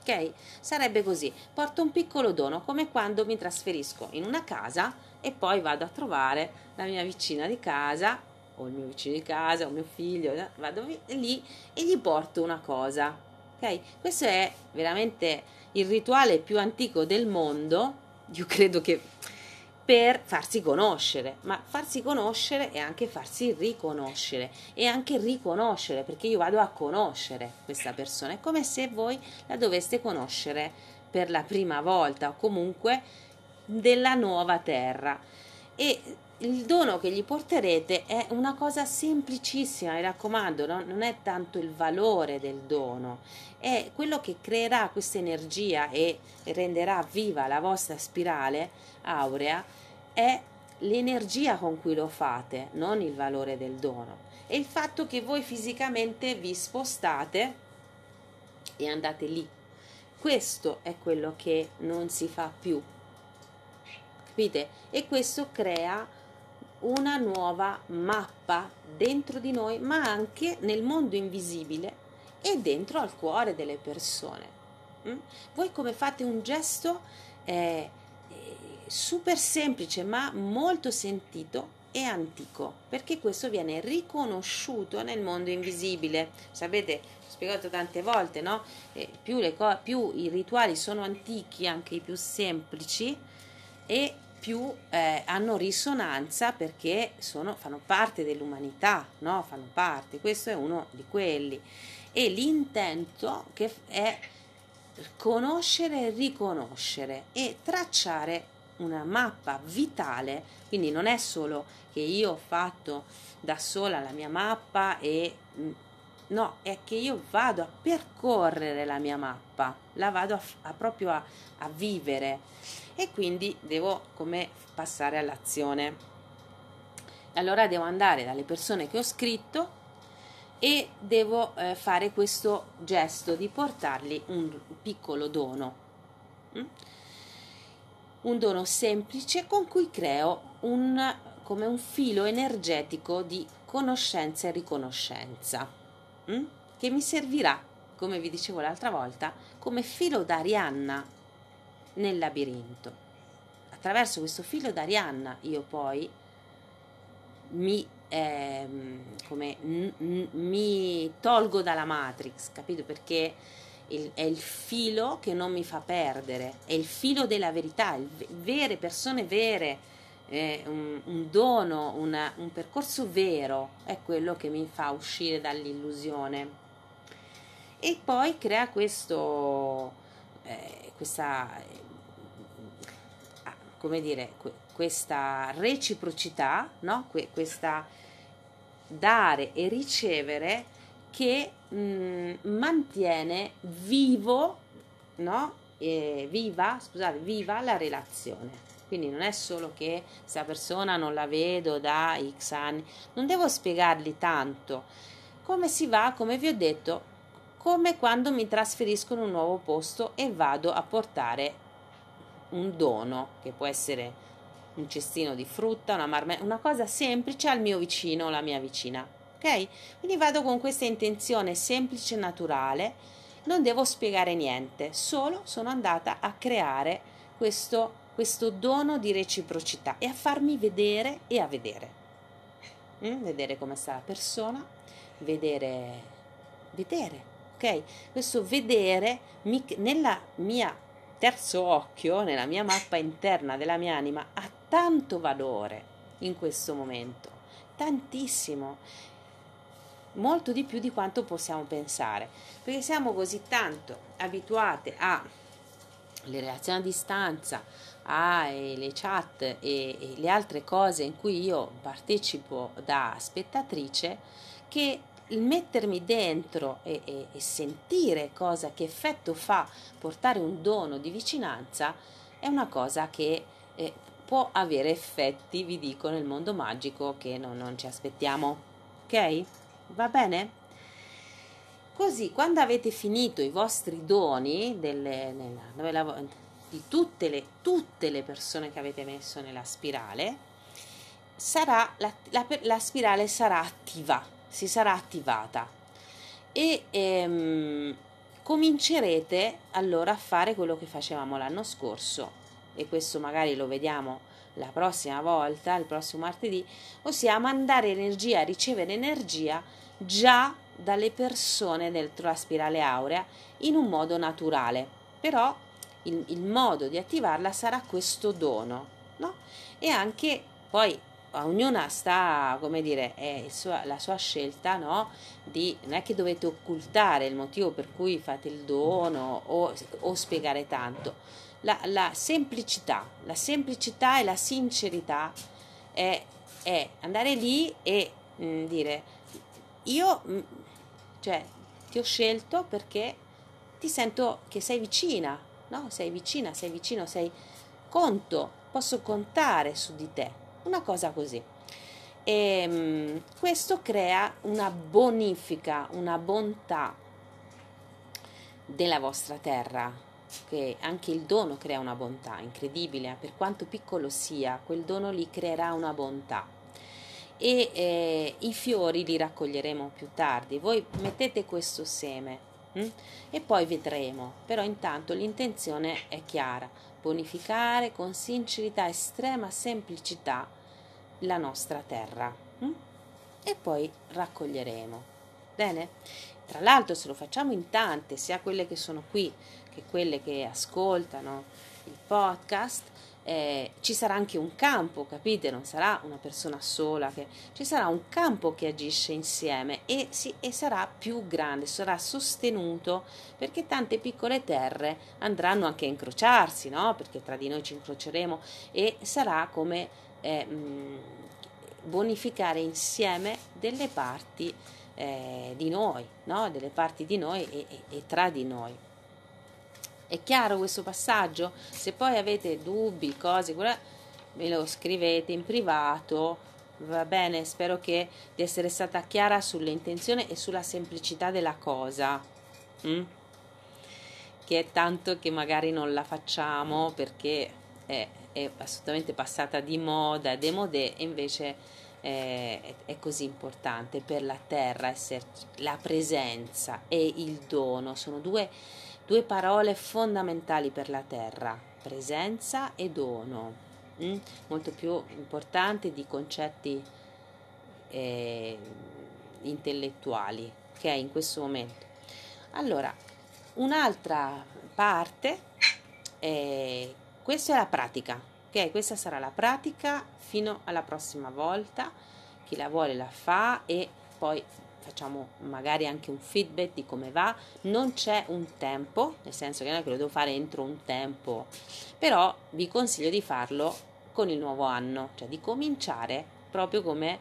Ok? Sarebbe così. Porto un piccolo dono, come quando mi trasferisco in una casa e poi vado a trovare la mia vicina di casa o il mio vicino di casa o mio figlio, eh, vado lì e gli porto una cosa. Ok? Questo è veramente il rituale più antico del mondo, io credo che per farsi conoscere, ma farsi conoscere è anche farsi riconoscere e anche riconoscere, perché io vado a conoscere questa persona, è come se voi la doveste conoscere per la prima volta o comunque della nuova terra. E il dono che gli porterete è una cosa semplicissima, mi raccomando, no? non è tanto il valore del dono, è quello che creerà questa energia e renderà viva la vostra spirale aurea, è l'energia con cui lo fate, non il valore del dono. E il fatto che voi fisicamente vi spostate e andate lì. Questo è quello che non si fa più. Capite? E questo crea una nuova mappa dentro di noi, ma anche nel mondo invisibile e dentro al cuore delle persone. Mm? Voi come fate un gesto eh, super semplice ma molto sentito e antico, perché questo viene riconosciuto nel mondo invisibile. Sapete, ho spiegato tante volte, no? Eh, più, co- più i rituali sono antichi, anche i più semplici, e più eh, hanno risonanza perché sono, fanno parte dell'umanità, no? Fanno parte, questo è uno di quelli. E l'intento che è conoscere e riconoscere e tracciare una mappa vitale, quindi non è solo che io ho fatto da sola la mia mappa e mm, no, è che io vado a percorrere la mia mappa, la vado a, a proprio a, a vivere e quindi devo come passare all'azione. Allora devo andare dalle persone che ho scritto e devo eh, fare questo gesto di portargli un piccolo dono. Mm? Un dono semplice con cui creo un, come un filo energetico di conoscenza e riconoscenza mm? che mi servirà, come vi dicevo l'altra volta, come filo d'Arianna nel labirinto. Attraverso questo filo d'Arianna io poi mi, eh, come, n- n- mi tolgo dalla Matrix, capito? Perché il, è il filo che non mi fa perdere, è il filo della verità, il, vere persone vere, eh, un, un, dono, una, un percorso vero è quello che mi fa uscire dall'illusione. E poi crea questo, eh, questa come dire, questa reciprocità, no? questa dare e ricevere che mh, mm, mantiene vivo, no? E viva, scusate, viva la relazione. Quindi non è solo che questa persona non la vedo da X anni, non devo spiegargli tanto. Come si va, come vi ho detto, come quando mi trasferisco in un nuovo posto e vado a portare un dono che può essere un cestino di frutta, una marmellata, una cosa semplice al mio vicino o alla mia vicina. Quindi vado con questa intenzione semplice e naturale, non devo spiegare niente, solo sono andata a creare questo, questo dono di reciprocità e a farmi vedere e a vedere. Mm? Vedere come sta la persona, vedere, vedere, ok? Questo vedere mi, nella mia terzo occhio nella mia mappa interna della mia anima ha tanto valore in questo momento, tantissimo, molto di più di quanto possiamo pensare, perché siamo così tanto abituate alle relazioni a distanza, alle chat e, e le altre cose in cui io partecipo da spettatrice che il mettermi dentro e, e, e, sentire cosa, che effetto fa portare un dono di vicinanza è una cosa che eh, può avere effetti, vi dico, nel mondo magico che non, non ci aspettiamo. Ok? Va bene? Così, quando avete finito i vostri doni delle, nella, di tutte le, tutte le persone che avete messo nella spirale, sarà, la, la, la spirale sarà attiva si sarà attivata e ehm, comincerete allora a fare quello che facevamo l'anno scorso e questo magari lo vediamo la prossima volta, il prossimo martedì, ossia mandare energia, ricevere energia già dalle persone dentro la spirale aurea in un modo naturale. Però il, il modo di attivarla sarà questo dono, no? E anche poi ognuna sta, come dire, è sua, la sua scelta, no? Di, non è che dovete occultare il motivo per cui fate il dono o, o spiegare tanto. La, la, semplicità, la semplicità e la sincerità è, è andare lì e mh, mm, dire io, mm, cioè, ti ho scelto perché ti sento che sei vicina, no? Sei vicina, sei vicino, sei conto, posso contare su di te una cosa così. E ehm, questo crea una bonifica, una bontà della vostra terra, che anche il dono crea una bontà incredibile, per quanto piccolo sia, quel dono lì creerà una bontà. E eh, i fiori li raccoglieremo più tardi. Voi mettete questo seme hm? e poi vedremo, però intanto l'intenzione è chiara bonificare con sincerità, estrema semplicità la nostra terra hm? e poi raccoglieremo. Bene? Tra l'altro se lo facciamo in tante, sia quelle che sono qui che quelle che ascoltano il podcast, eh, ci sarà anche un campo, capite? Non sarà una persona sola, che, ci sarà un campo che agisce insieme e, si, e sarà più grande, sarà sostenuto perché tante piccole terre andranno anche a incrociarsi, no? Perché tra di noi ci incroceremo e sarà come eh, bonificare insieme delle parti eh, di noi, no? Delle parti di noi e, e, e tra di noi. È chiaro questo passaggio? Se poi avete dubbi, cose, me lo scrivete in privato. Va bene, spero che di essere stata chiara sull'intenzione e sulla semplicità della cosa. Mm? Che è tanto che magari non la facciamo perché è, è assolutamente passata di moda, è demodé, e invece è, è così importante per la terra esserci. La presenza e il dono sono due Due parole fondamentali per la terra, presenza e dono, mm? molto più importanti di concetti eh, intellettuali che è in questo momento. Allora, un'altra parte, eh, questa è la pratica, ok? Questa sarà la pratica fino alla prossima volta, chi la vuole la fa e poi facciamo magari anche un feedback di come va, non c'è un tempo, nel senso che non è che lo devo fare entro un tempo, però vi consiglio di farlo con il nuovo anno, cioè di cominciare proprio come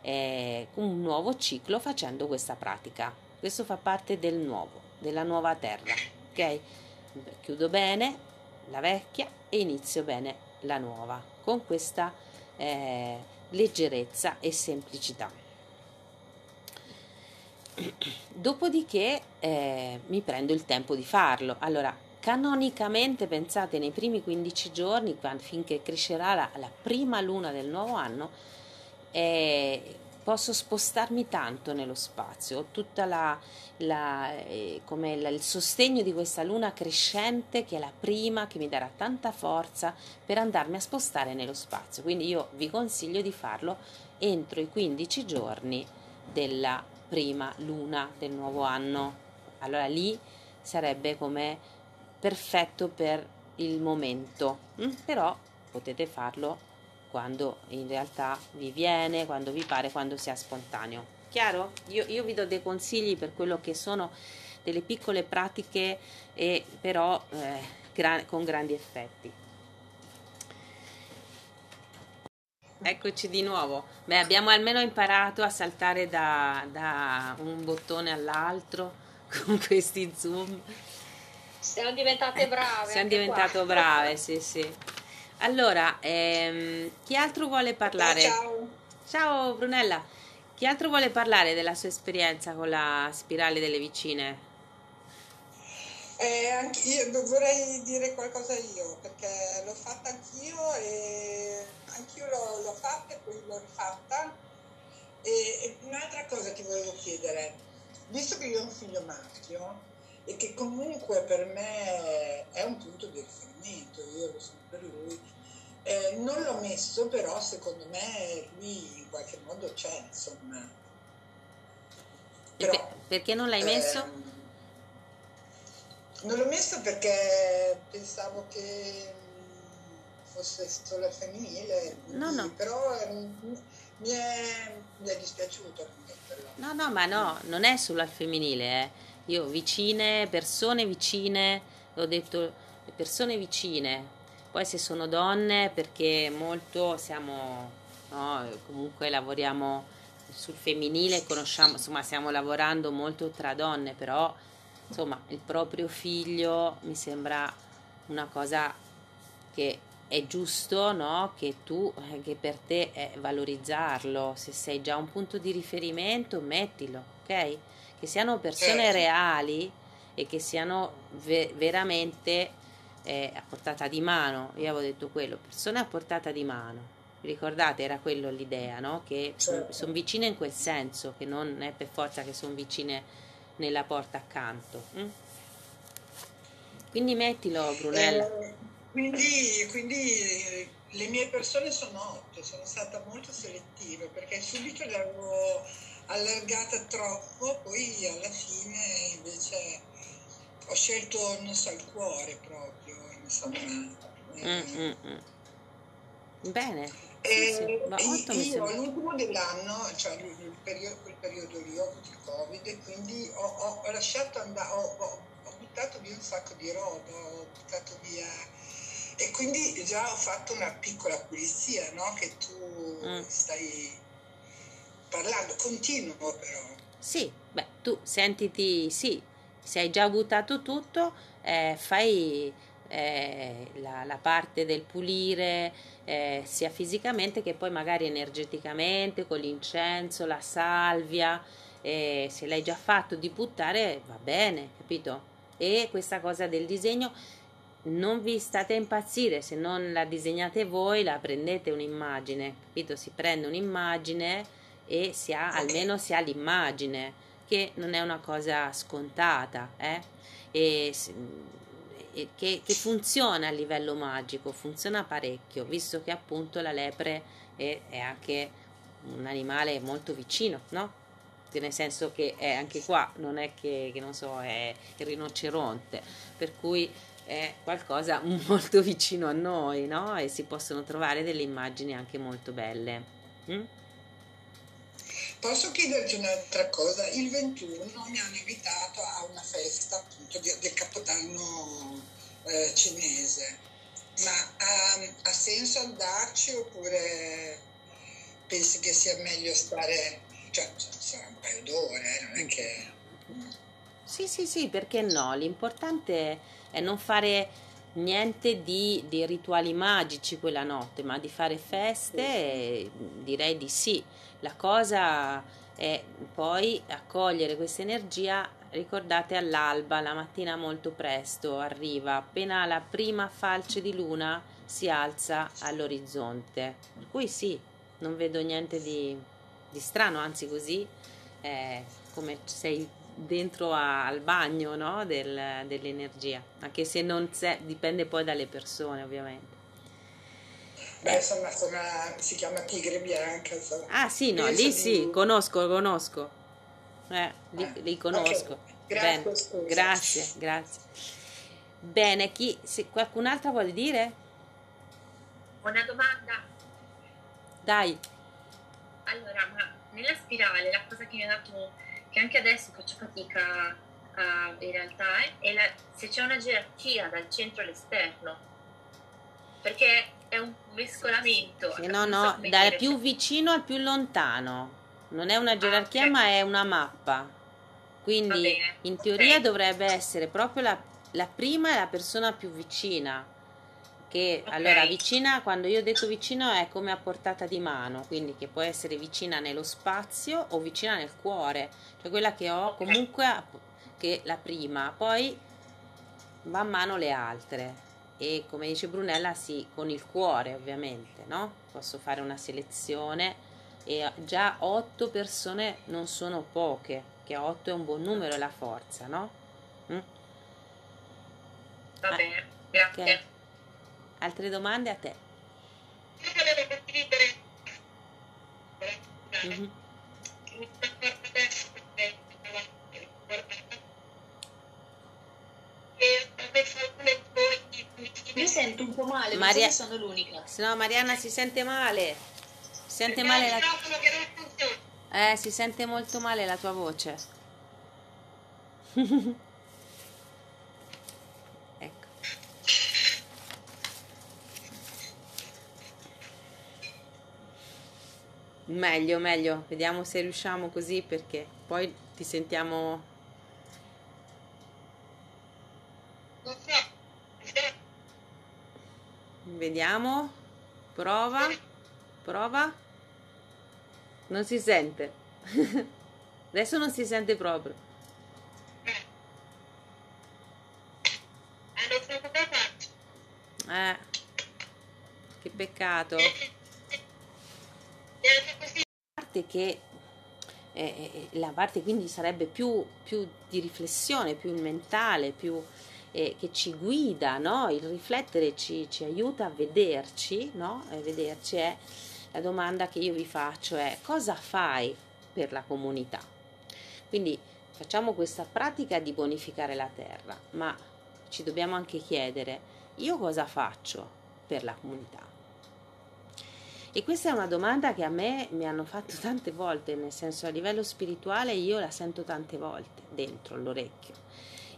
eh, un nuovo ciclo facendo questa pratica. Questo fa parte del nuovo, della nuova terra, ok? Chiudo bene la vecchia e inizio bene la nuova con questa eh, leggerezza e semplicità. Dopodiché eh, mi prendo il tempo di farlo. Allora, canonicamente, pensate, nei primi 15 giorni, finché crescerà la, la prima luna del nuovo anno, eh, posso spostarmi tanto nello spazio. Ho tutto eh, il sostegno di questa luna crescente, che è la prima, che mi darà tanta forza per andarmi a spostare nello spazio. Quindi io vi consiglio di farlo entro i 15 giorni della prima luna del nuovo anno. Allora lì sarebbe come perfetto per il momento, mm? però potete farlo quando in realtà vi viene, quando vi pare, quando sia spontaneo. Chiaro? Io, io vi do dei consigli per quello che sono delle piccole pratiche e però eh, gra- con grandi effetti. Eccoci di nuovo. Beh, abbiamo almeno imparato a saltare da, da un bottone all'altro (laughs) con questi zoom. Siamo diventate brave. Siamo diventate qua. brave, sì, sì. Allora, ehm, chi altro vuole parlare? Ciao. Ciao Brunella. Chi altro vuole parlare della sua esperienza con la spirale delle vicine? Eh, io vorrei dire qualcosa io, perché l'ho fatta anch'io e anch'io l'ho, l'ho fatta e poi l'ho rifatta. E, e un'altra cosa che volevo chiedere, visto che io ho un figlio maschio e che comunque per me è un punto di riferimento, io lo sono per lui, eh, non l'ho messo, però secondo me lui in qualche modo c'è, insomma. Però, perché non l'hai messo? Non l'ho messo perché pensavo che mm, fosse solo femminile, no, no. però mm, mi è, mi è dispiaciuto metterlo. No, no, ma no, non è solo al femminile, eh. Io vicine, persone vicine, ho detto persone vicine, poi se sono donne perché molto siamo, no, comunque lavoriamo sul femminile, conosciamo, insomma stiamo lavorando molto tra donne, però insomma il proprio figlio mi sembra una cosa che è giusto no? che tu eh, che per te è valorizzarlo se sei già un punto di riferimento mettilo ok che siano persone certo. reali e che siano ve- veramente eh, a portata di mano io avevo detto quello persone a portata di mano ricordate era quello l'idea no? che certo. sono vicine in quel senso che non è per forza che sono vicine nella porta accanto. Mm? Quindi mettilo, Brunella. Eh, quindi, quindi le mie persone sono otto, sono stata molto selettiva perché subito le avevo allargata troppo, poi alla fine invece ho scelto, non so, il cuore proprio, insomma. Mm, mm, mm. Bene. Sì, E sì, mi io all'ultimo dell'anno, cioè il, periodo, quel periodo lì ho avuto il Covid e quindi ho, ho- ho lasciato andare, ho, ho- ho buttato via un sacco di roba, ho buttato via e quindi già ho fatto una piccola pulizia, no? Che tu Mm. stai parlando, continuo però. Sì, beh, tu sentiti, sì, se hai già buttato tutto, eh, fai eh, la, la parte del pulire eh, sia fisicamente che poi magari energeticamente, con l'incenso, la salvia, eh, se l'hai già fatto di buttare va bene, capito? E questa cosa del disegno non vi state a impazzire, se non la disegnate voi, la prendete un'immagine, capito? Si prende un'immagine e si ha, almeno si ha l'immagine, che non è una cosa scontata, eh? E che, che funziona a livello magico, funziona parecchio, visto che appunto la lepre è, è anche un animale molto vicino, no? Nel senso che è anche qua, non è che, che non so, è il rinoceronte, per cui è qualcosa (laughs) molto vicino a noi, no? E si possono trovare delle immagini anche molto belle. Mm? Posso chiederti un'altra cosa? Il 21 mi hanno invitato a una festa appunto del Capodanno eh, cinese, ma ha, ha senso andarci oppure pensi che sia meglio stare, cioè sarà un paio d'ore, eh, non è che... Sì, sì, sì, perché no? L'importante è non fare niente di, di rituali magici quella notte, ma di fare feste, e direi di sì. La cosa è poi accogliere questa energia, ricordate all'alba, la mattina molto presto, arriva, appena la prima falce di luna si alza all'orizzonte. Per cui sì, non vedo niente di, di strano, anzi così è come sei dentro a- al bagno no? Del- dell'energia, anche se non c'è, dipende poi dalle persone ovviamente. Beh, insomma, insomma, si chiama tigre bianca. insomma. Ah sì, no, Penso lì di- sì, conosco, conosco. Eh, li, Ah, li conosco. ok. Grazie, Bene, scusa. grazie, grazie. Bene, chi, se qualcun'altra vuole dire? Una domanda. Dai. Allora, ma nella spirale la cosa che mi ha dato, che anche adesso faccio fatica a, in realtà, è, è la- se c'è una gerarchia dal centro all'esterno. Perché è un mescolamento. Sì, non no, so no, dal più cioè- vicino al più lontano. Non è una gerarchia, ok. ma è una mappa. Quindi in teoria dovrebbe essere proprio la, la prima è la persona più vicina. Che Ok. allora vicina, quando io ho detto vicino, è come a portata di mano, quindi che può essere vicina nello spazio o vicina nel cuore, cioè quella che ho Ok. comunque che la prima, poi man mano le altre. E come dice Brunella, sì, con il cuore ovviamente, no? Posso fare una selezione e già otto persone non sono poche, che otto è un buon numero, è la forza, no? Mm? Va Ah, bene, grazie. ok. Altre domande a te? Io Io sento un po' male, Maria- non so se sono l'unica. Se no Mariana si sente male. Si sente perché male la... microfono che non funziona. Eh, si sente molto male la tua voce. (laughs) ecco. Meglio, meglio. Vediamo se riusciamo così perché poi ti sentiamo Non so. Vediamo. Prova. Prova. Non si sente. (laughs) Adesso non si sente proprio. Eh. Eh. Che peccato. Parte che eh, eh, la parte quindi sarebbe più, più di riflessione, più mentale, più eh, che ci guida, no? il riflettere ci, ci aiuta a vederci, no? a vederci è la domanda che io vi faccio è cosa fai per la comunità? Quindi facciamo questa pratica di bonificare la terra, ma ci dobbiamo anche chiedere io cosa faccio per la comunità? E questa è una domanda che a me mi hanno fatto tante volte, nel senso a livello spirituale io la sento tante volte dentro l'orecchio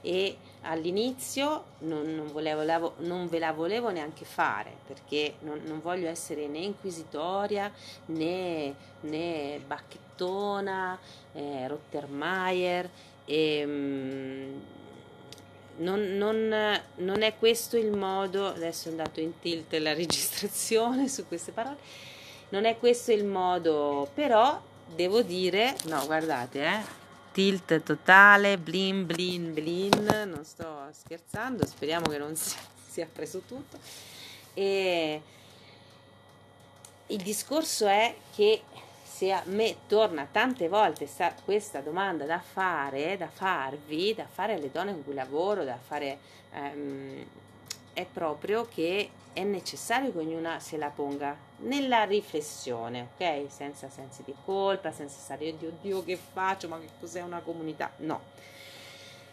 e all'inizio non, non, volevo, non, ve la volevo neanche fare perché non, non voglio essere né inquisitoria né, né bacchettona, eh, Rottermeier. E, mm, non, non, non, è questo il modo, adesso è andato in tilt la registrazione su queste parole, non è questo il modo, però devo dire, no guardate, eh, tilt totale, blin blin blin, non sto scherzando, speriamo che non (laughs) sia, sia preso tutto. E il discorso è che se a me torna tante volte questa domanda da fare, da farvi, da fare alle donne con cui lavoro, da fare, ehm, è proprio che è necessario che ognuna se la ponga nella riflessione, ok? Senza sensi di colpa, senza stare, oddio, oddio, che faccio? Ma che cos'è una comunità? No.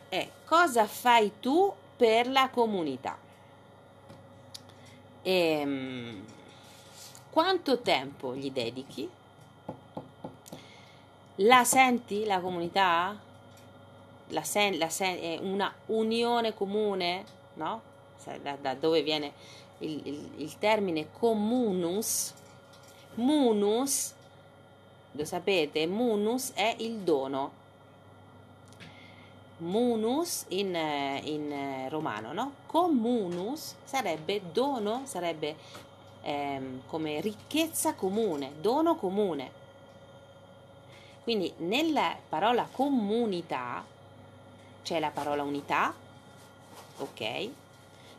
È cosa fai tu per la comunità? E, ehm, quanto tempo gli dedichi? La senti la comunità? La sen- la sen- è una unione comune? No? Da, da dove viene il, il, il termine comunus, munus, lo sapete, munus è il dono. Munus in, in romano, no? Comunus sarebbe dono, sarebbe ehm, come ricchezza comune, dono comune. Quindi nella parola comunità c'è la parola unità, ok?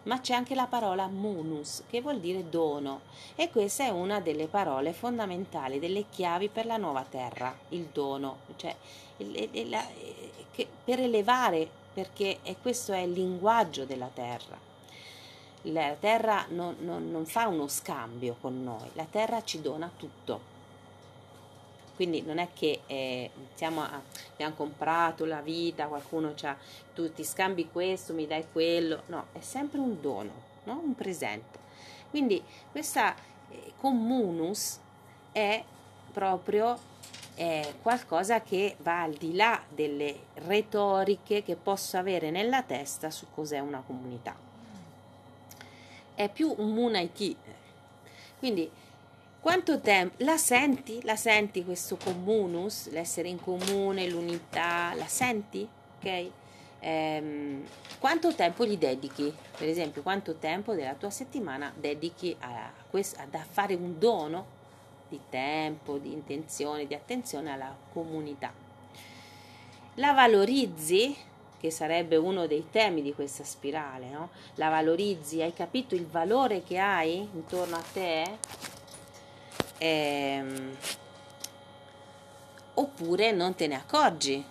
Ma c'è anche la parola munus, che vuol dire dono, e questa è una delle parole fondamentali, delle chiavi per la nuova terra, il dono, cioè per elevare, perché questo è il linguaggio della terra. La terra non, non, non fa uno scambio con noi, la terra ci dona tutto quindi non è che eh, a, abbiamo comprato la vita, qualcuno ha, tu ti scambi questo, mi dai quello, no, è sempre un dono, no? un presente. Quindi questa eh, communus è proprio eh, qualcosa che va al di là delle retoriche che posso avere nella testa su cos'è una comunità. È più un munaiti. Quindi quanto tempo la senti? La senti questo comunus, l'essere in comune, l'unità? La senti? Ok? Ehm, quanto tempo gli dedichi? Per esempio, quanto tempo della tua settimana dedichi a, questo, a fare un dono di tempo, di intenzione, di attenzione alla comunità? La valorizzi? Che sarebbe uno dei temi di questa spirale, no? La valorizzi? Hai capito il valore che hai intorno a te? Ehm, oppure non te ne accorgi.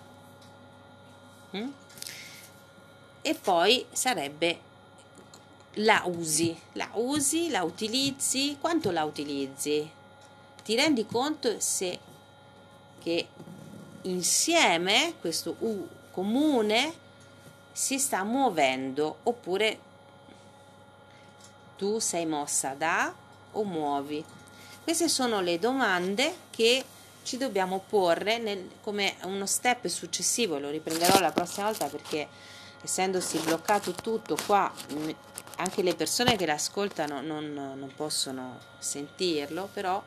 Mm? E poi sarebbe la usi, la usi, la utilizzi, quanto la utilizzi? Ti rendi conto se che insieme questo U comune si sta muovendo oppure tu sei mossa da o muovi queste sono le domande che ci dobbiamo porre nel, come uno step successivo, lo riprenderò la prossima volta perché essendosi bloccato tutto qua, anche le persone che l'ascoltano non, non possono sentirlo, però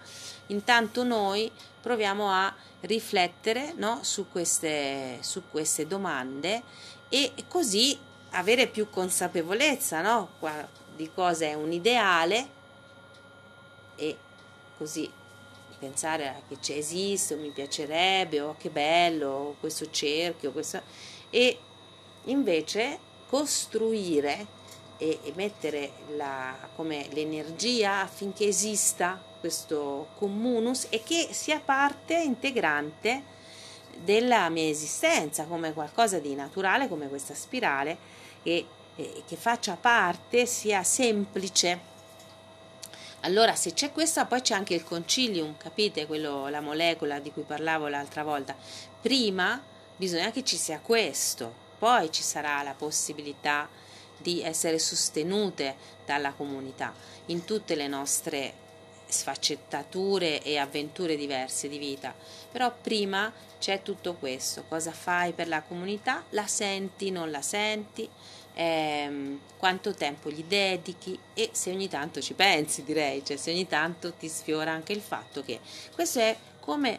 intanto noi proviamo a riflettere no, su, queste, su queste domande e così avere più consapevolezza no, di cosa è un ideale e così pensare a che c'è esiste o mi piacerebbe o che bello questo cerchio questo... e invece costruire e, e mettere la, come l'energia affinché esista questo communus e che sia parte integrante della mia esistenza come qualcosa di naturale come questa spirale e eh, che faccia parte sia semplice. Allora, se c'è questa, poi c'è anche il concilium, capite? Quello, la molecola di cui parlavo l'altra volta. Prima bisogna che ci sia questo, poi ci sarà la possibilità di essere sostenute dalla comunità in tutte le nostre sfaccettature e avventure diverse di vita. Però prima c'è tutto questo, cosa fai per la comunità? La senti, non la senti? Ehm, quanto tempo gli dedichi e se ogni tanto ci pensi direi, cioè se ogni tanto ti sfiora anche il fatto che questo è come